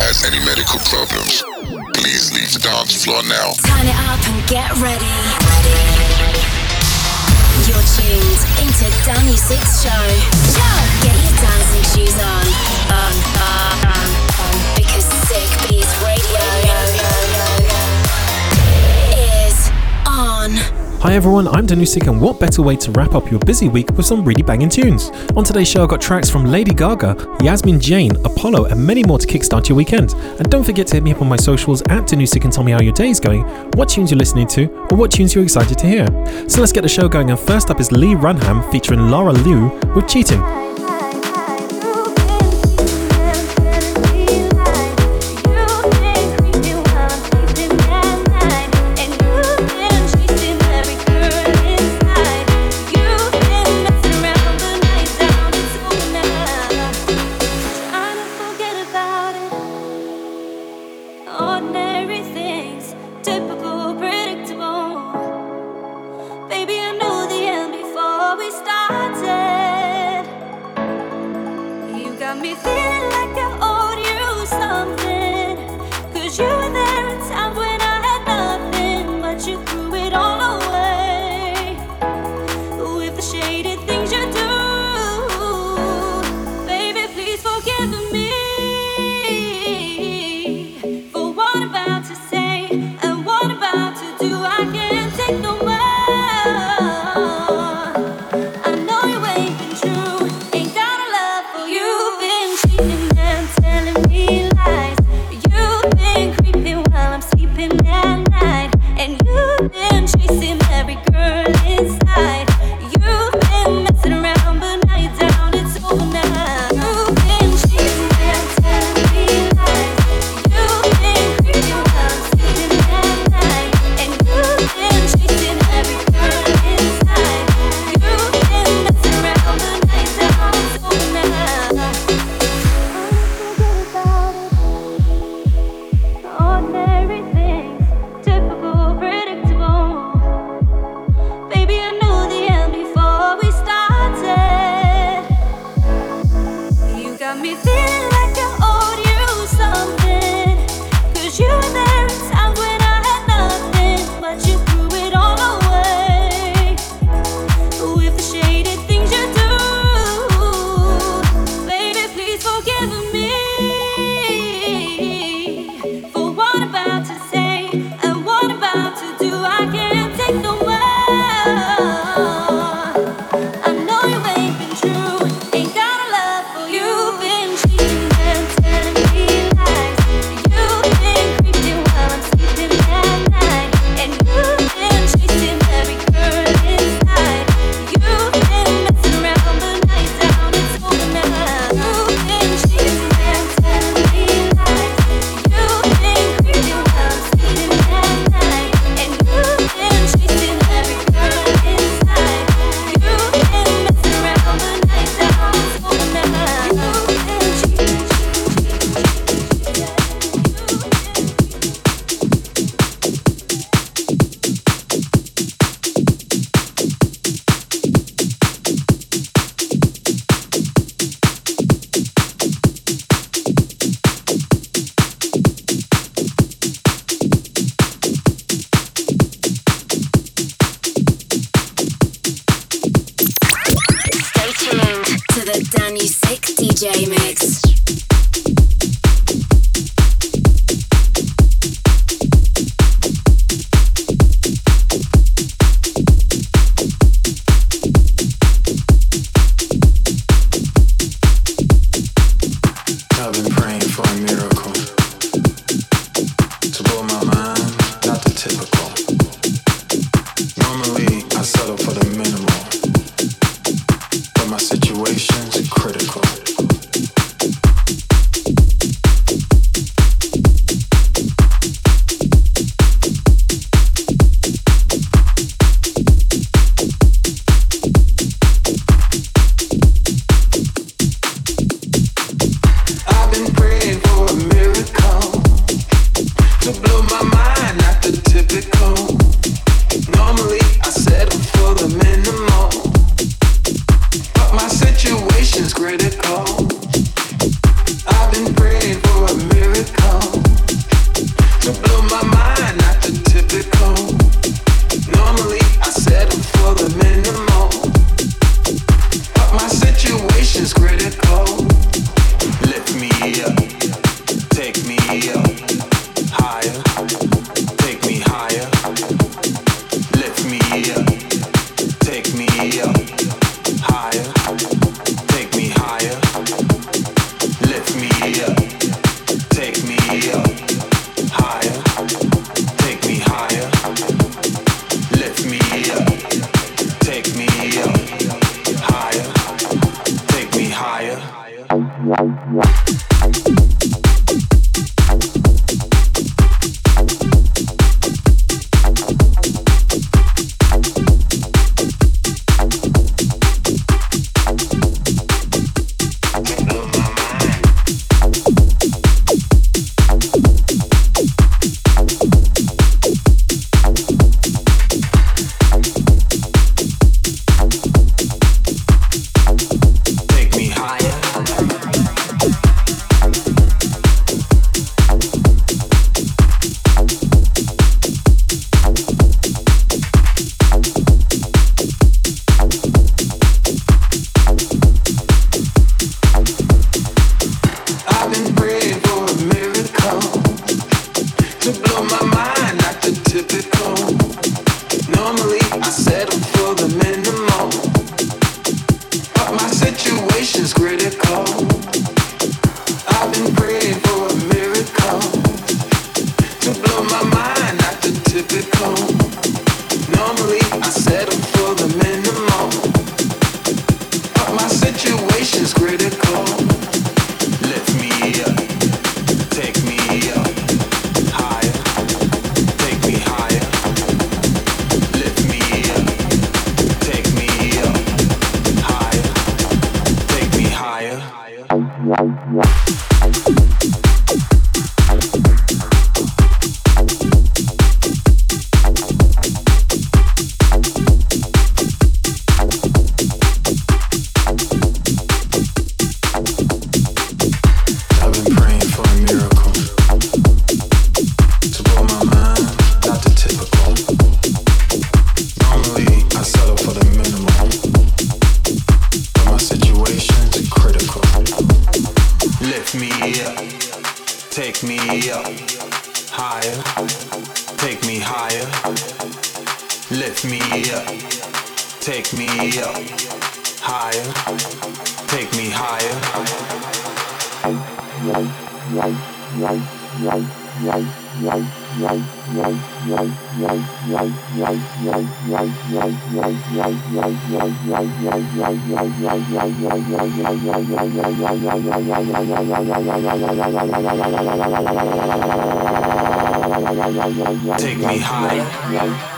has any medical problems, please leave the dance floor now. Turn it up and get ready. You're tuned into Danny Six Show. Get your dancing shoes on. On, on, on, on. Because Sick Beats Radio is on. Hi everyone, I'm Danusik, and what better way to wrap up your busy week with some really banging tunes? On today's show, I've got tracks from Lady Gaga, Yasmin Jane, Apollo, and many more to kickstart your weekend. And don't forget to hit me up on my socials at Danusik and tell me how your day is going, what tunes you're listening to, or what tunes you're excited to hear. So let's get the show going, and first up is Lee Runham featuring Laura Liu with Cheating. Critical. me up higher, take me higher, lift me up, take me up higher, take me higher. Take me high.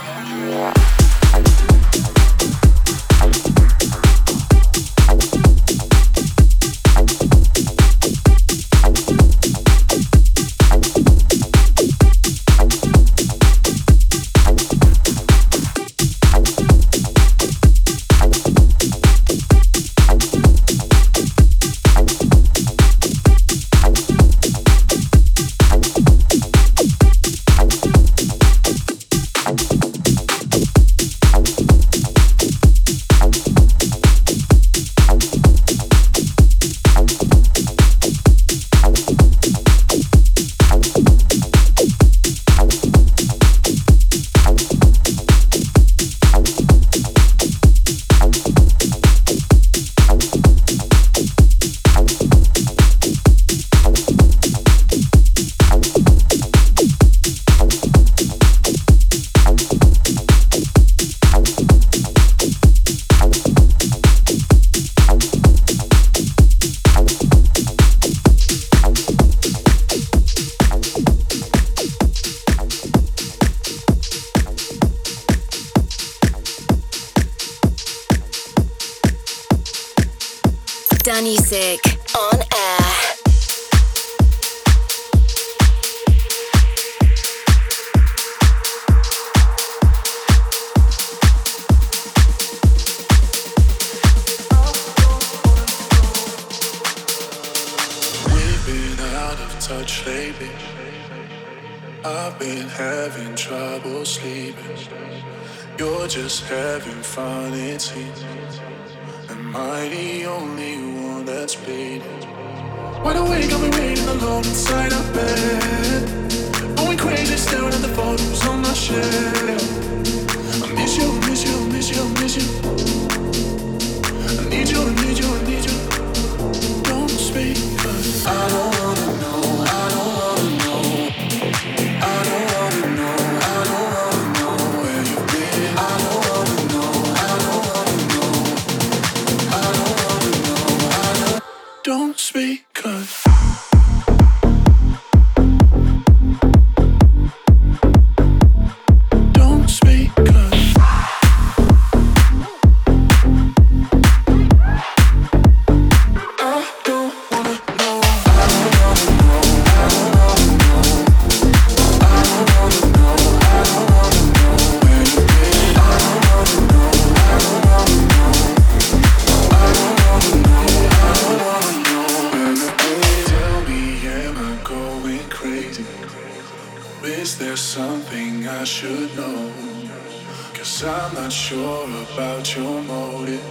something I should know. Cause I'm not sure about your motive.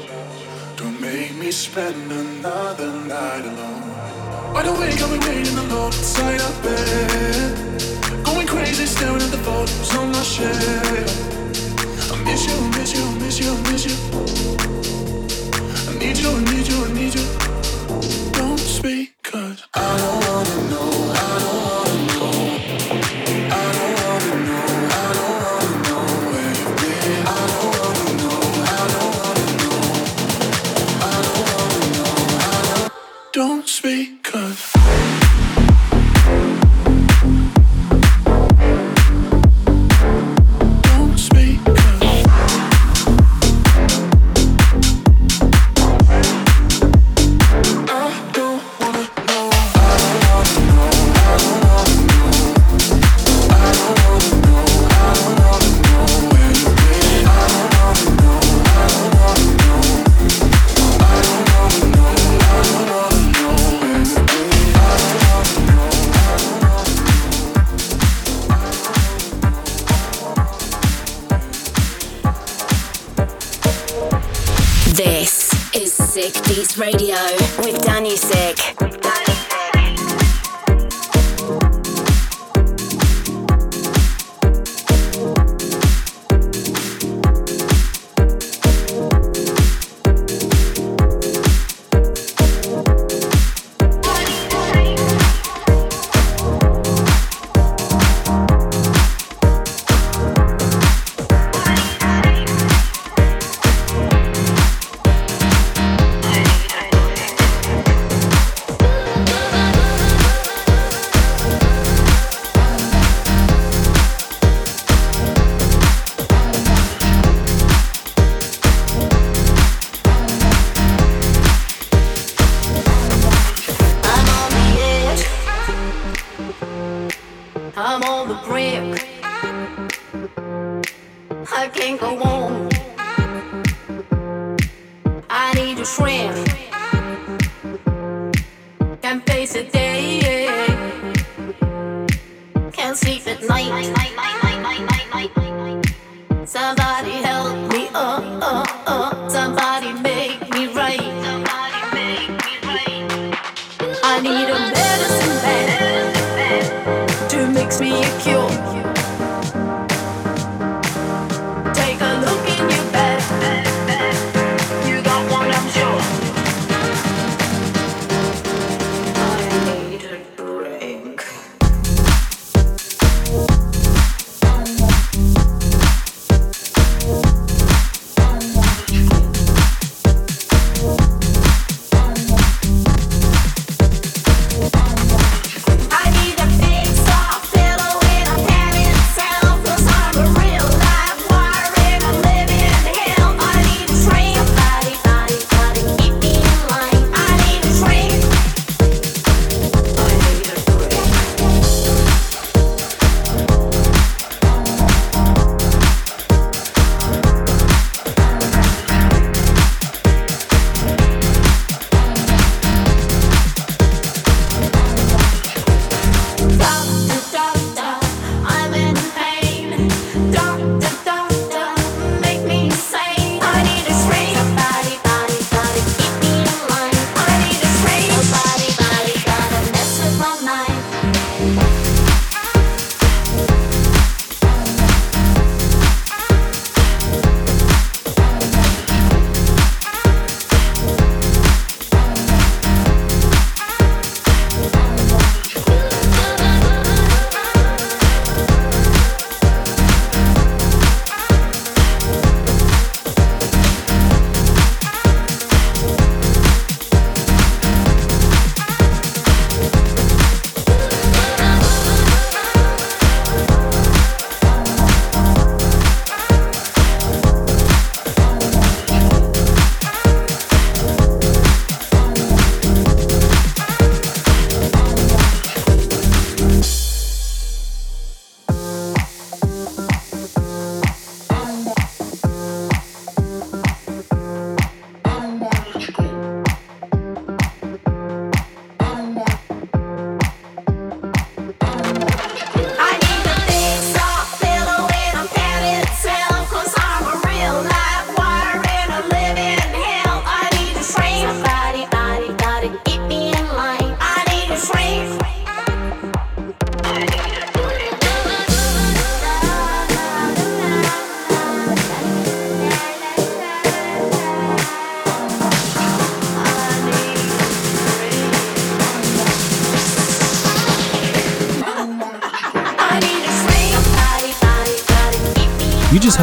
Don't make me spend another night alone. Wide awake, I'm waiting alone inside of bed. Going crazy, staring at the photos on my shelf. I miss you, miss you, miss you, miss you. I need you, I need you, I need you. Don't speak.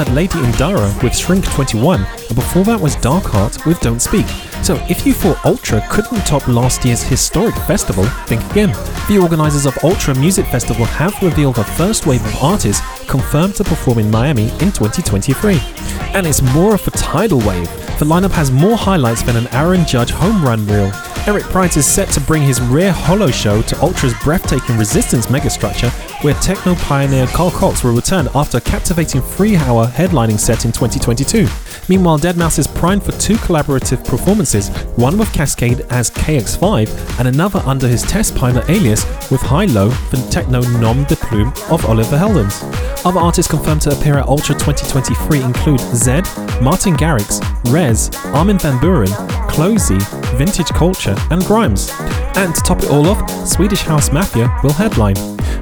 Heard Lady Indara with Shrink 21, and before that was Dark Heart with Don't Speak. So if you thought Ultra couldn't top last year's historic festival, think again. The organisers of Ultra Music Festival have revealed the first wave of artists confirmed to perform in Miami in 2023. And it's more of a tidal wave. The lineup has more highlights than an Aaron Judge home run reel. Eric Prydz is set to bring his rare HOLO show to Ultra's breathtaking Resistance megastructure, where techno pioneer Carl Cox will return after a captivating three hour headlining set in 2022. Meanwhile, Deadmau5 is primed for two collaborative performances, one with Kaskade as KX5 and another under his test pilot alias with HI-LO, the techno nom de plume of Oliver Heldens. Other artists confirmed to appear at Ultra 2023 include Zedd, Martin Garrix, REZZ, Armin van Buuren, Closey, Vintage Culture, and Grimes. And to top it all off, Swedish House Mafia will headline.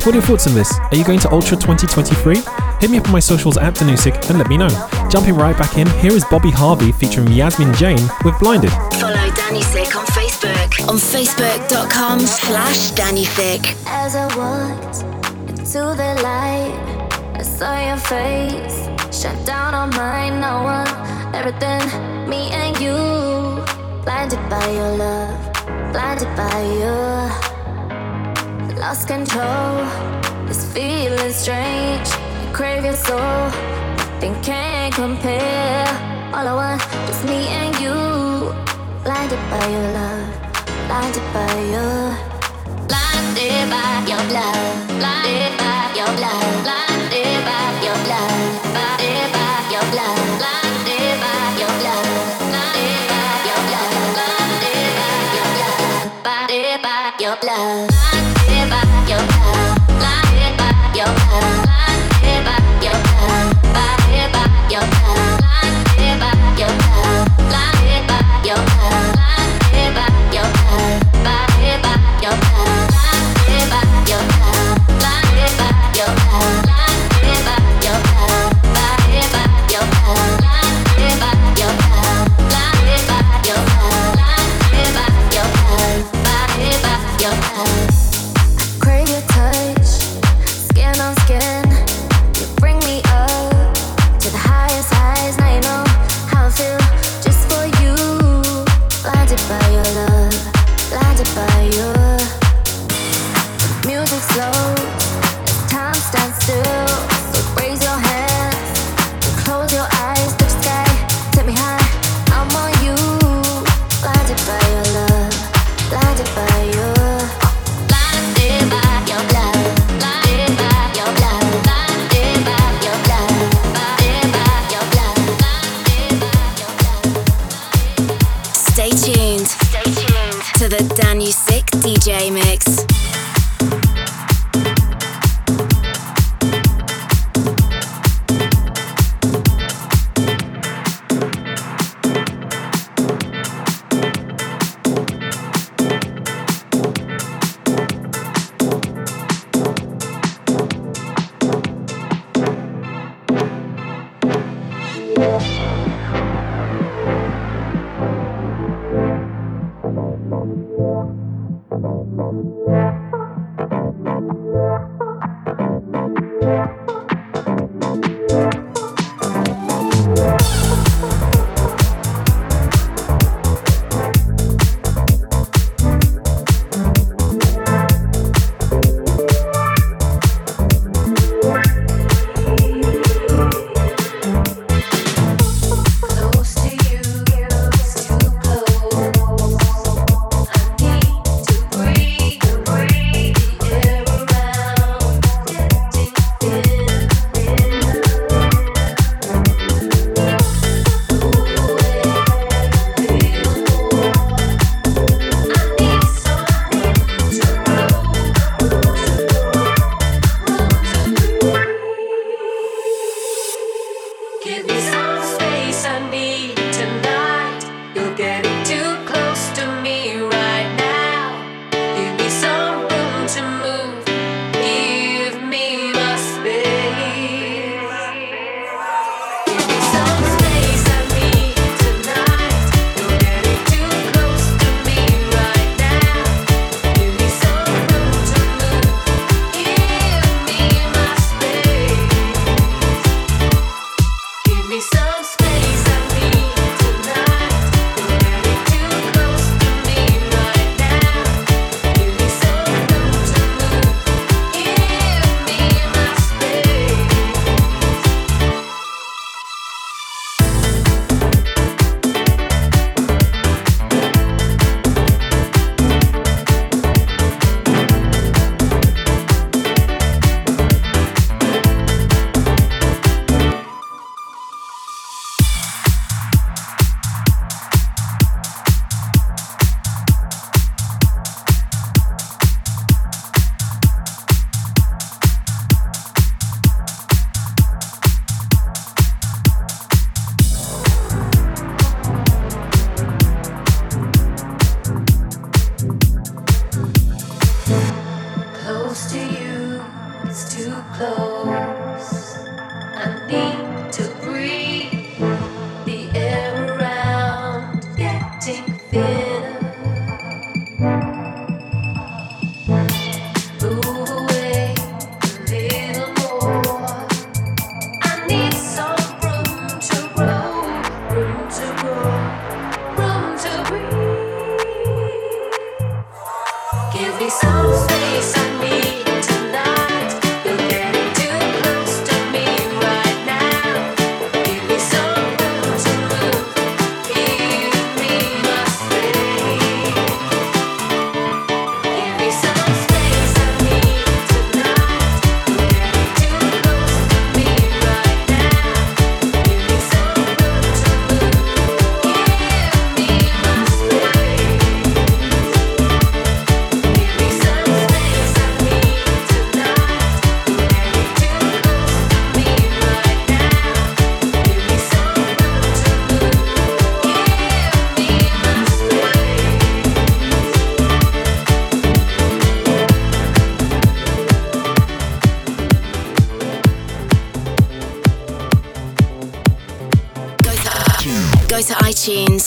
What are your thoughts on this? Are you going to Ultra 2023? Hit me up on my socials at Danusik and let me know. Jumping right back in, here is Bobby Harvey featuring Yasmin Jane with Blinded. Follow Danusik on Facebook on facebook.com slash Danusik. As I walked into the light, I saw your face shut down on mine. No one, everything, me and you. Blinded by your love, blinded by you. Lost control, this feeling strange. You crave your soul, nothing can't compare. All I want is me and you. Blinded by your love, blinded by you. Blinded by your love, blinded by your love, love, blinded by your love, blinded by your love,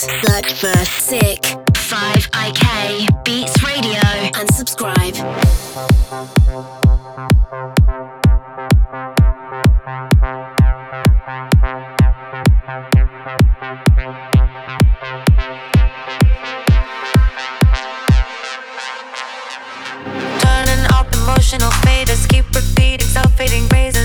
Search for Sick 5IK Beats Radio and subscribe. Turning off emotional faders, keep repeating self-fading razors.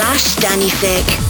slash Danny Thick.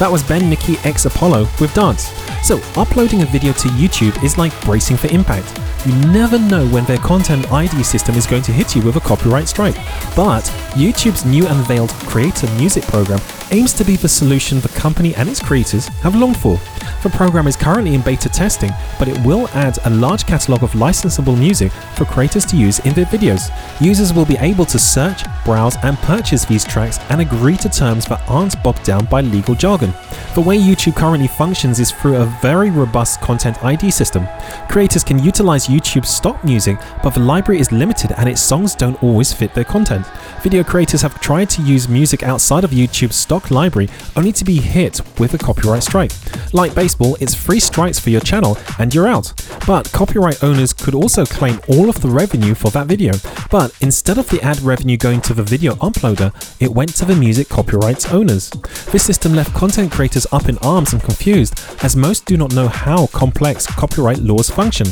That was Ben Nicky X Apollo with Dance. So, uploading a video to YouTube is like bracing for impact. You never know when their content ID system is going to hit you with a copyright strike. But YouTube's new unveiled Creator Music program aims to be the solution the company and its creators have longed for. The program is currently in beta testing, but it will add a large catalogue of licensable music for creators to use in their videos. Users will be able to search, browse, and purchase these tracks and agree to terms that aren't bogged down by legal jargon. The way YouTube currently functions is through a very robust content ID system. Creators can utilize YouTube's stock music, but the library is limited and its songs don't always fit their content. Video creators have tried to use music outside of YouTube's stock library only to be hit with a copyright strike. Like baseball, it's three strikes for your channel and you're out. But copyright owners could also claim all of the revenue for that video. But instead of the ad revenue going to the video uploader, it went to the music copyright owners. This system left content creators up in arms and confused, as most do not know how complex copyright laws function.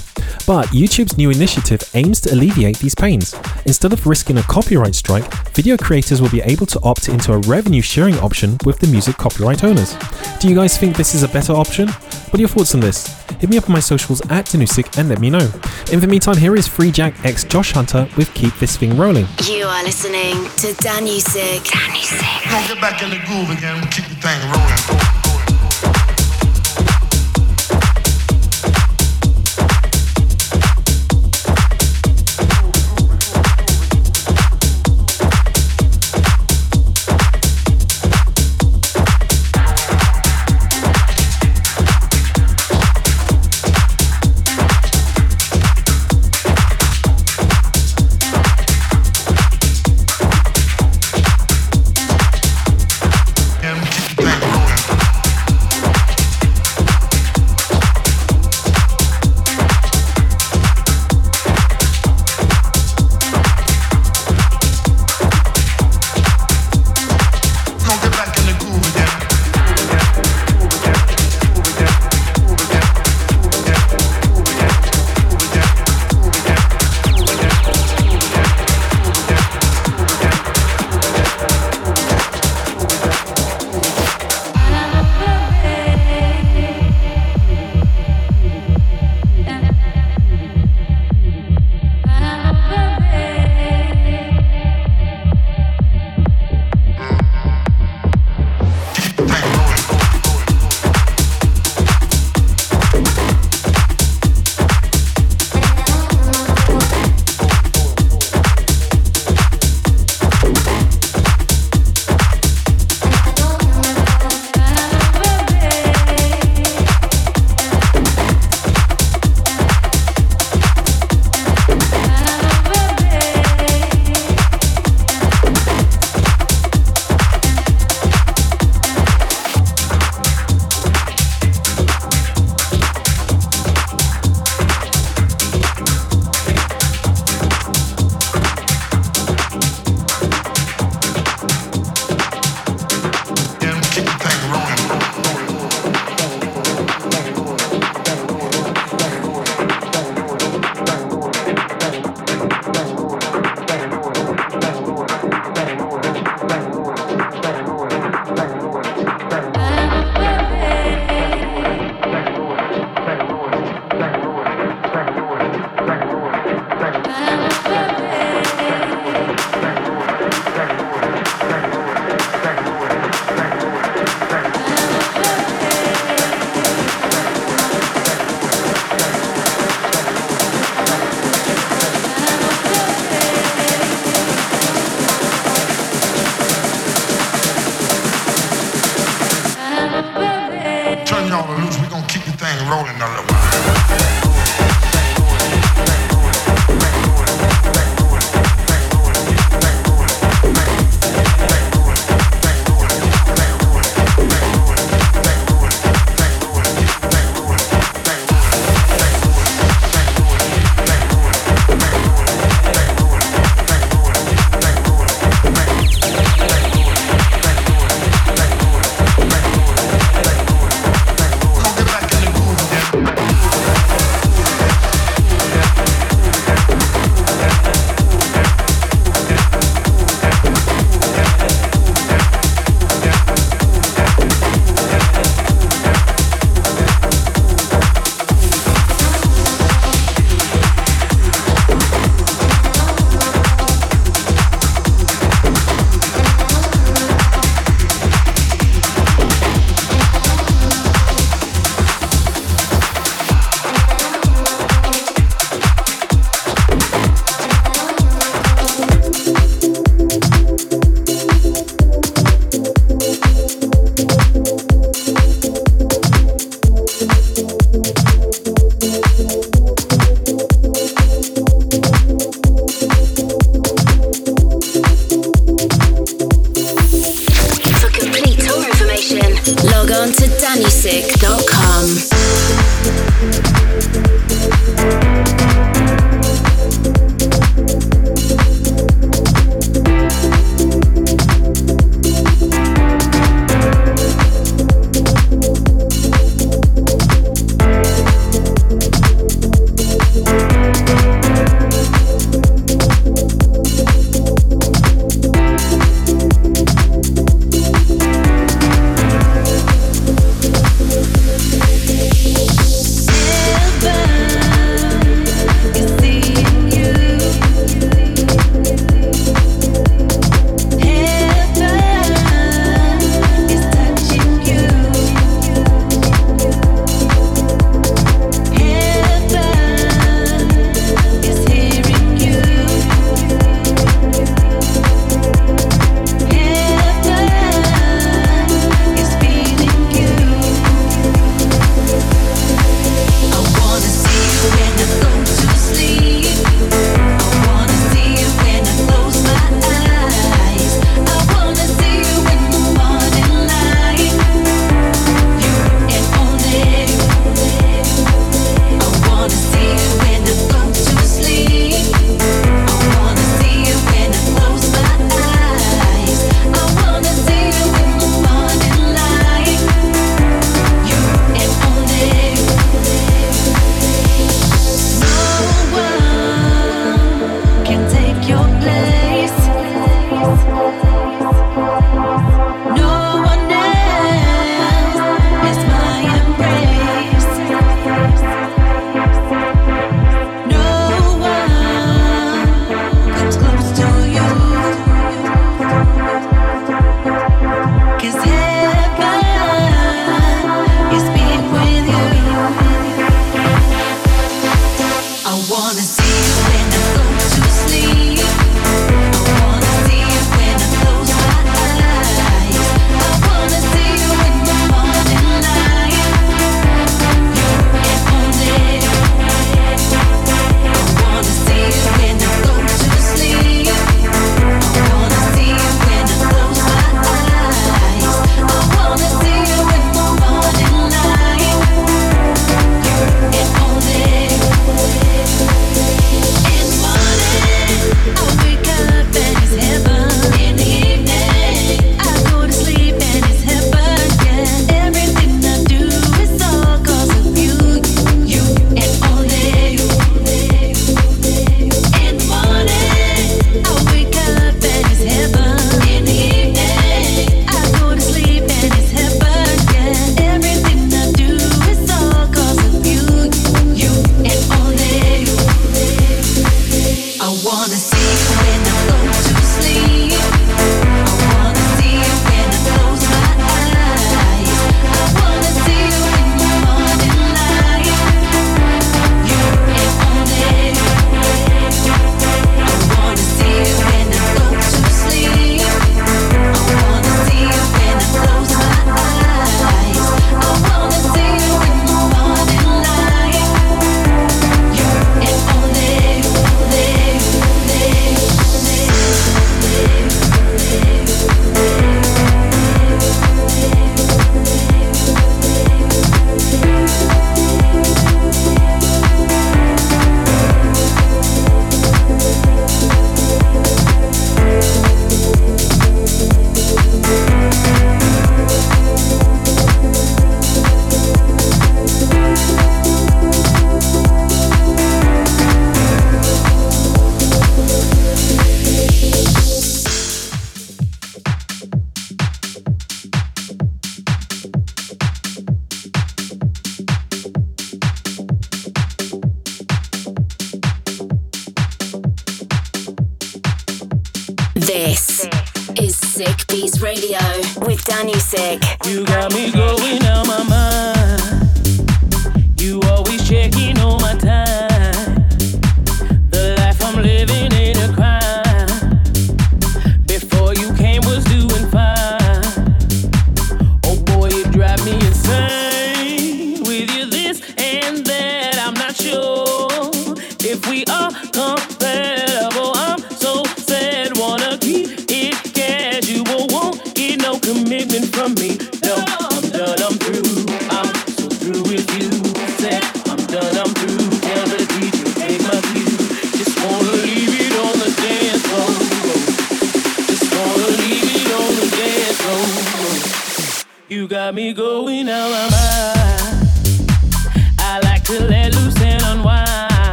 But YouTube's new initiative aims to alleviate these pains. Instead of risking a copyright strike, video creators will be able to opt into a revenue sharing option with the music copyright owners. Do you guys think this is a better option? What are your thoughts on this? Hit me up on my socials at Danusik and let me know. In the meantime, here is Free Jack X Josh Hunter with Keep This Thing Rolling. You are listening to Danusik. Danusik. Gonna get back in the groove again, keep the thing rolling.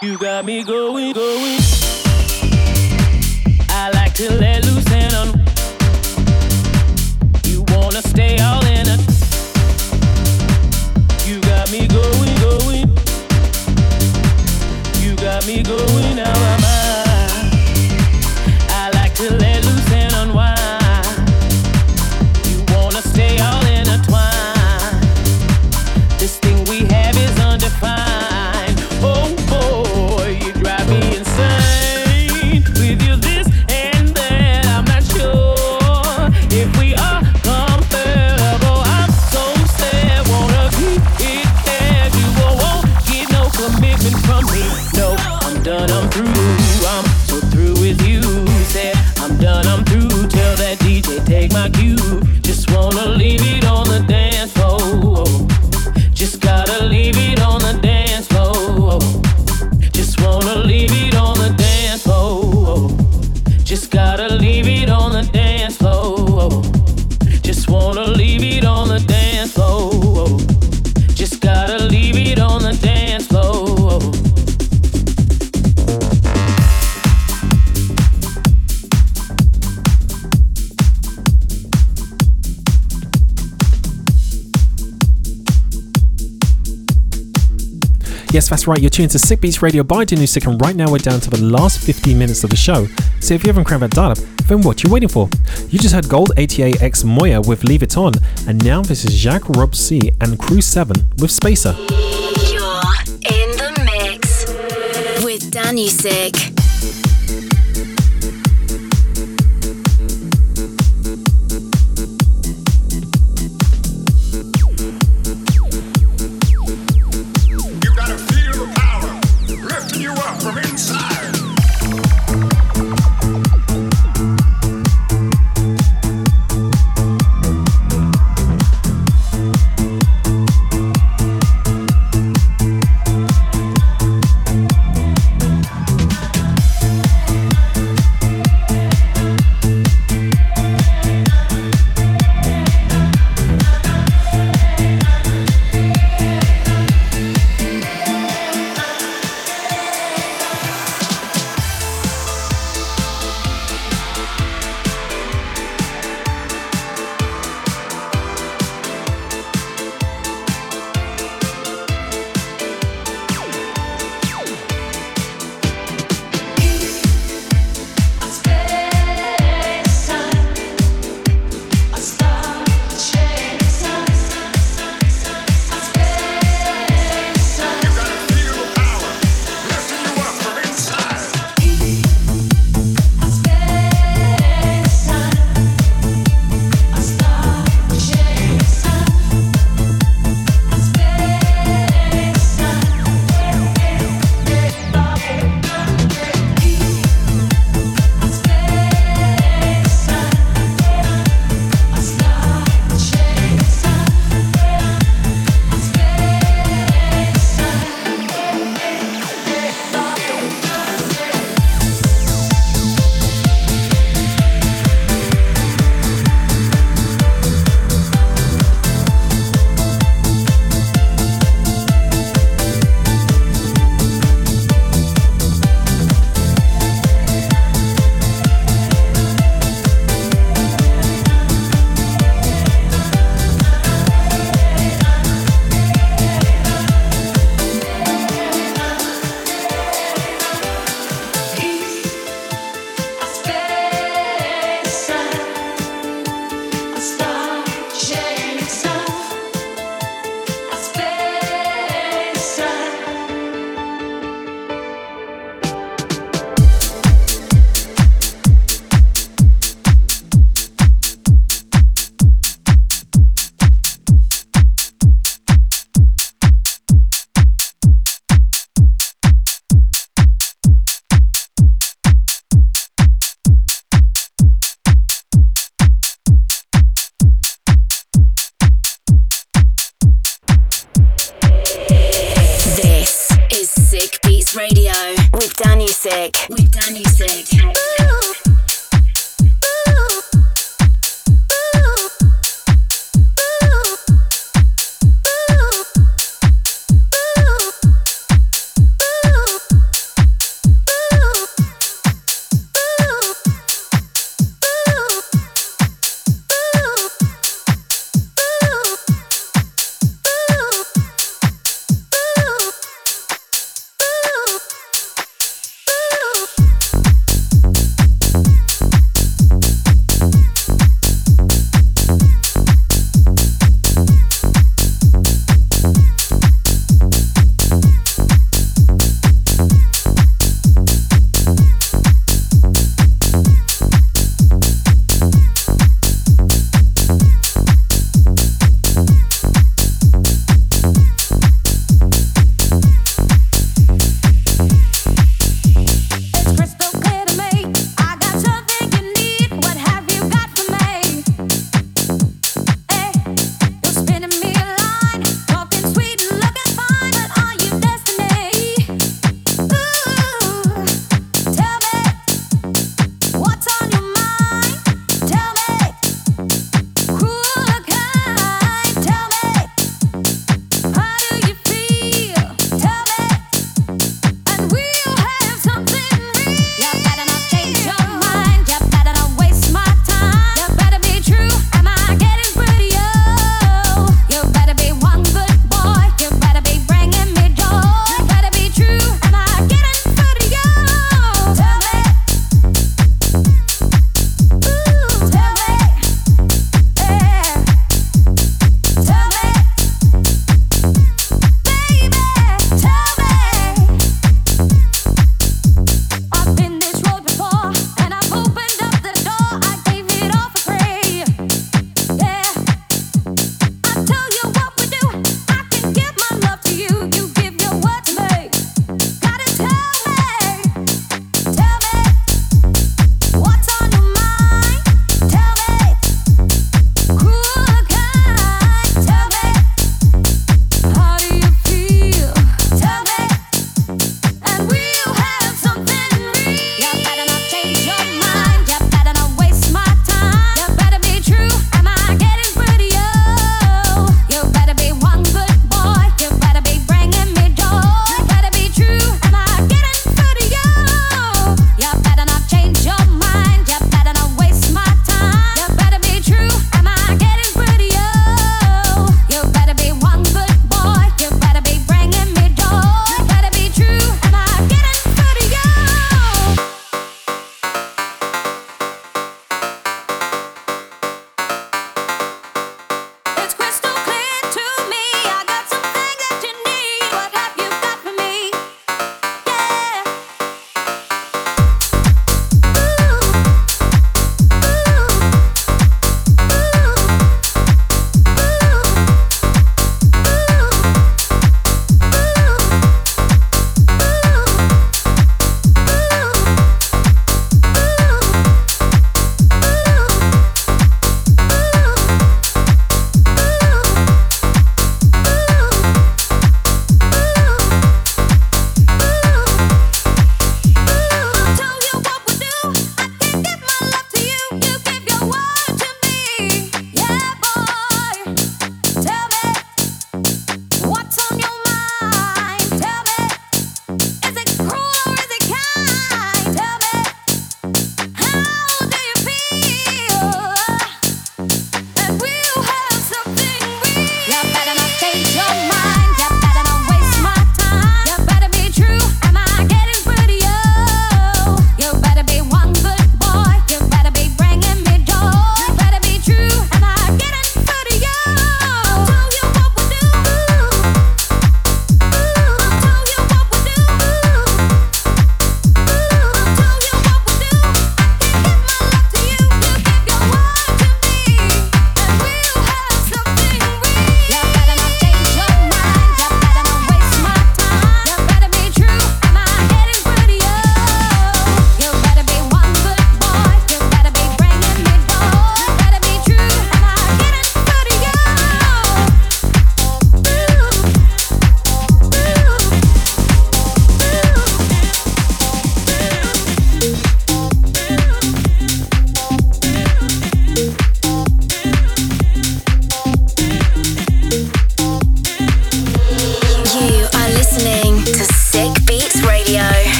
You got me going, going. I like to let loose and un. You wanna stay all in it. You got me going, going. You got me going now. right, you're tuned to Sick Beats Radio by Danusik, and right now we're down to the last 15 minutes of the show. So if you haven't crammed that dial up, then what are you waiting for? You just heard Gold ATA, X, Moya with Leave It On, and now this is Jacques Rob C and Crew 7 with Spacer. You're in the mix with Danusik.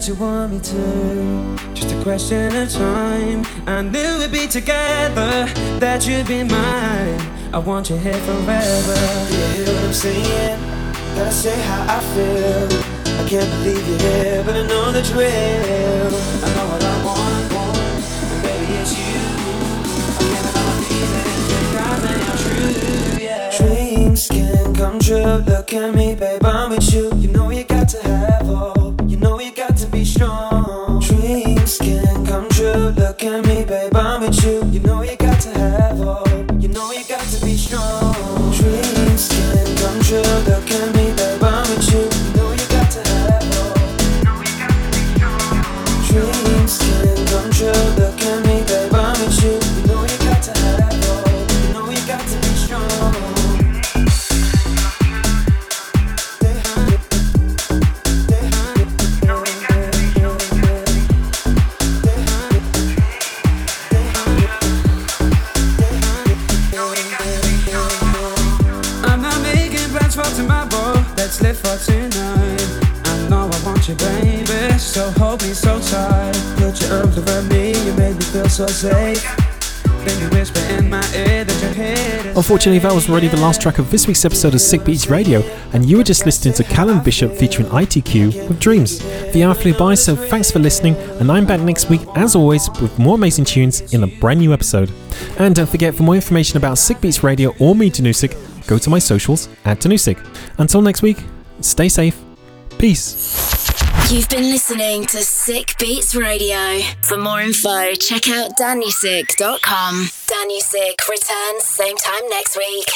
That you want me to. Just a question of time. I knew we'd be together, that you'd be mine. I want you here forever. You hear what I'm saying? Gotta say how I feel. I can't believe you're here, but I know the drill. I know what I want, want, and baby it's you. I can't feelings, because they are true, yeah. Dreams can come true. Look at me, babe, I'm with you. You know you got to have hope. Dreams can come true. Look at me, babe, I'm with you. You know you got to have hope. You know you got to be strong. Dreams can come true. Look at me, Unfortunately, that was already the last track of this week's episode of Sick Beats Radio, and you were just listening to Callum Bishop featuring ITQ with Dreams. The hour flew by, so thanks for listening, and I'm back next week, as always, with more amazing tunes in a brand new episode. And don't forget, for more information about Sick Beats Radio or me, Danusik, go to my socials at Danusik. Until next week, stay safe. Peace. You've been listening to Sick Beats Radio. For more info, check out DannySick.com. Danny Sick returns same time next week.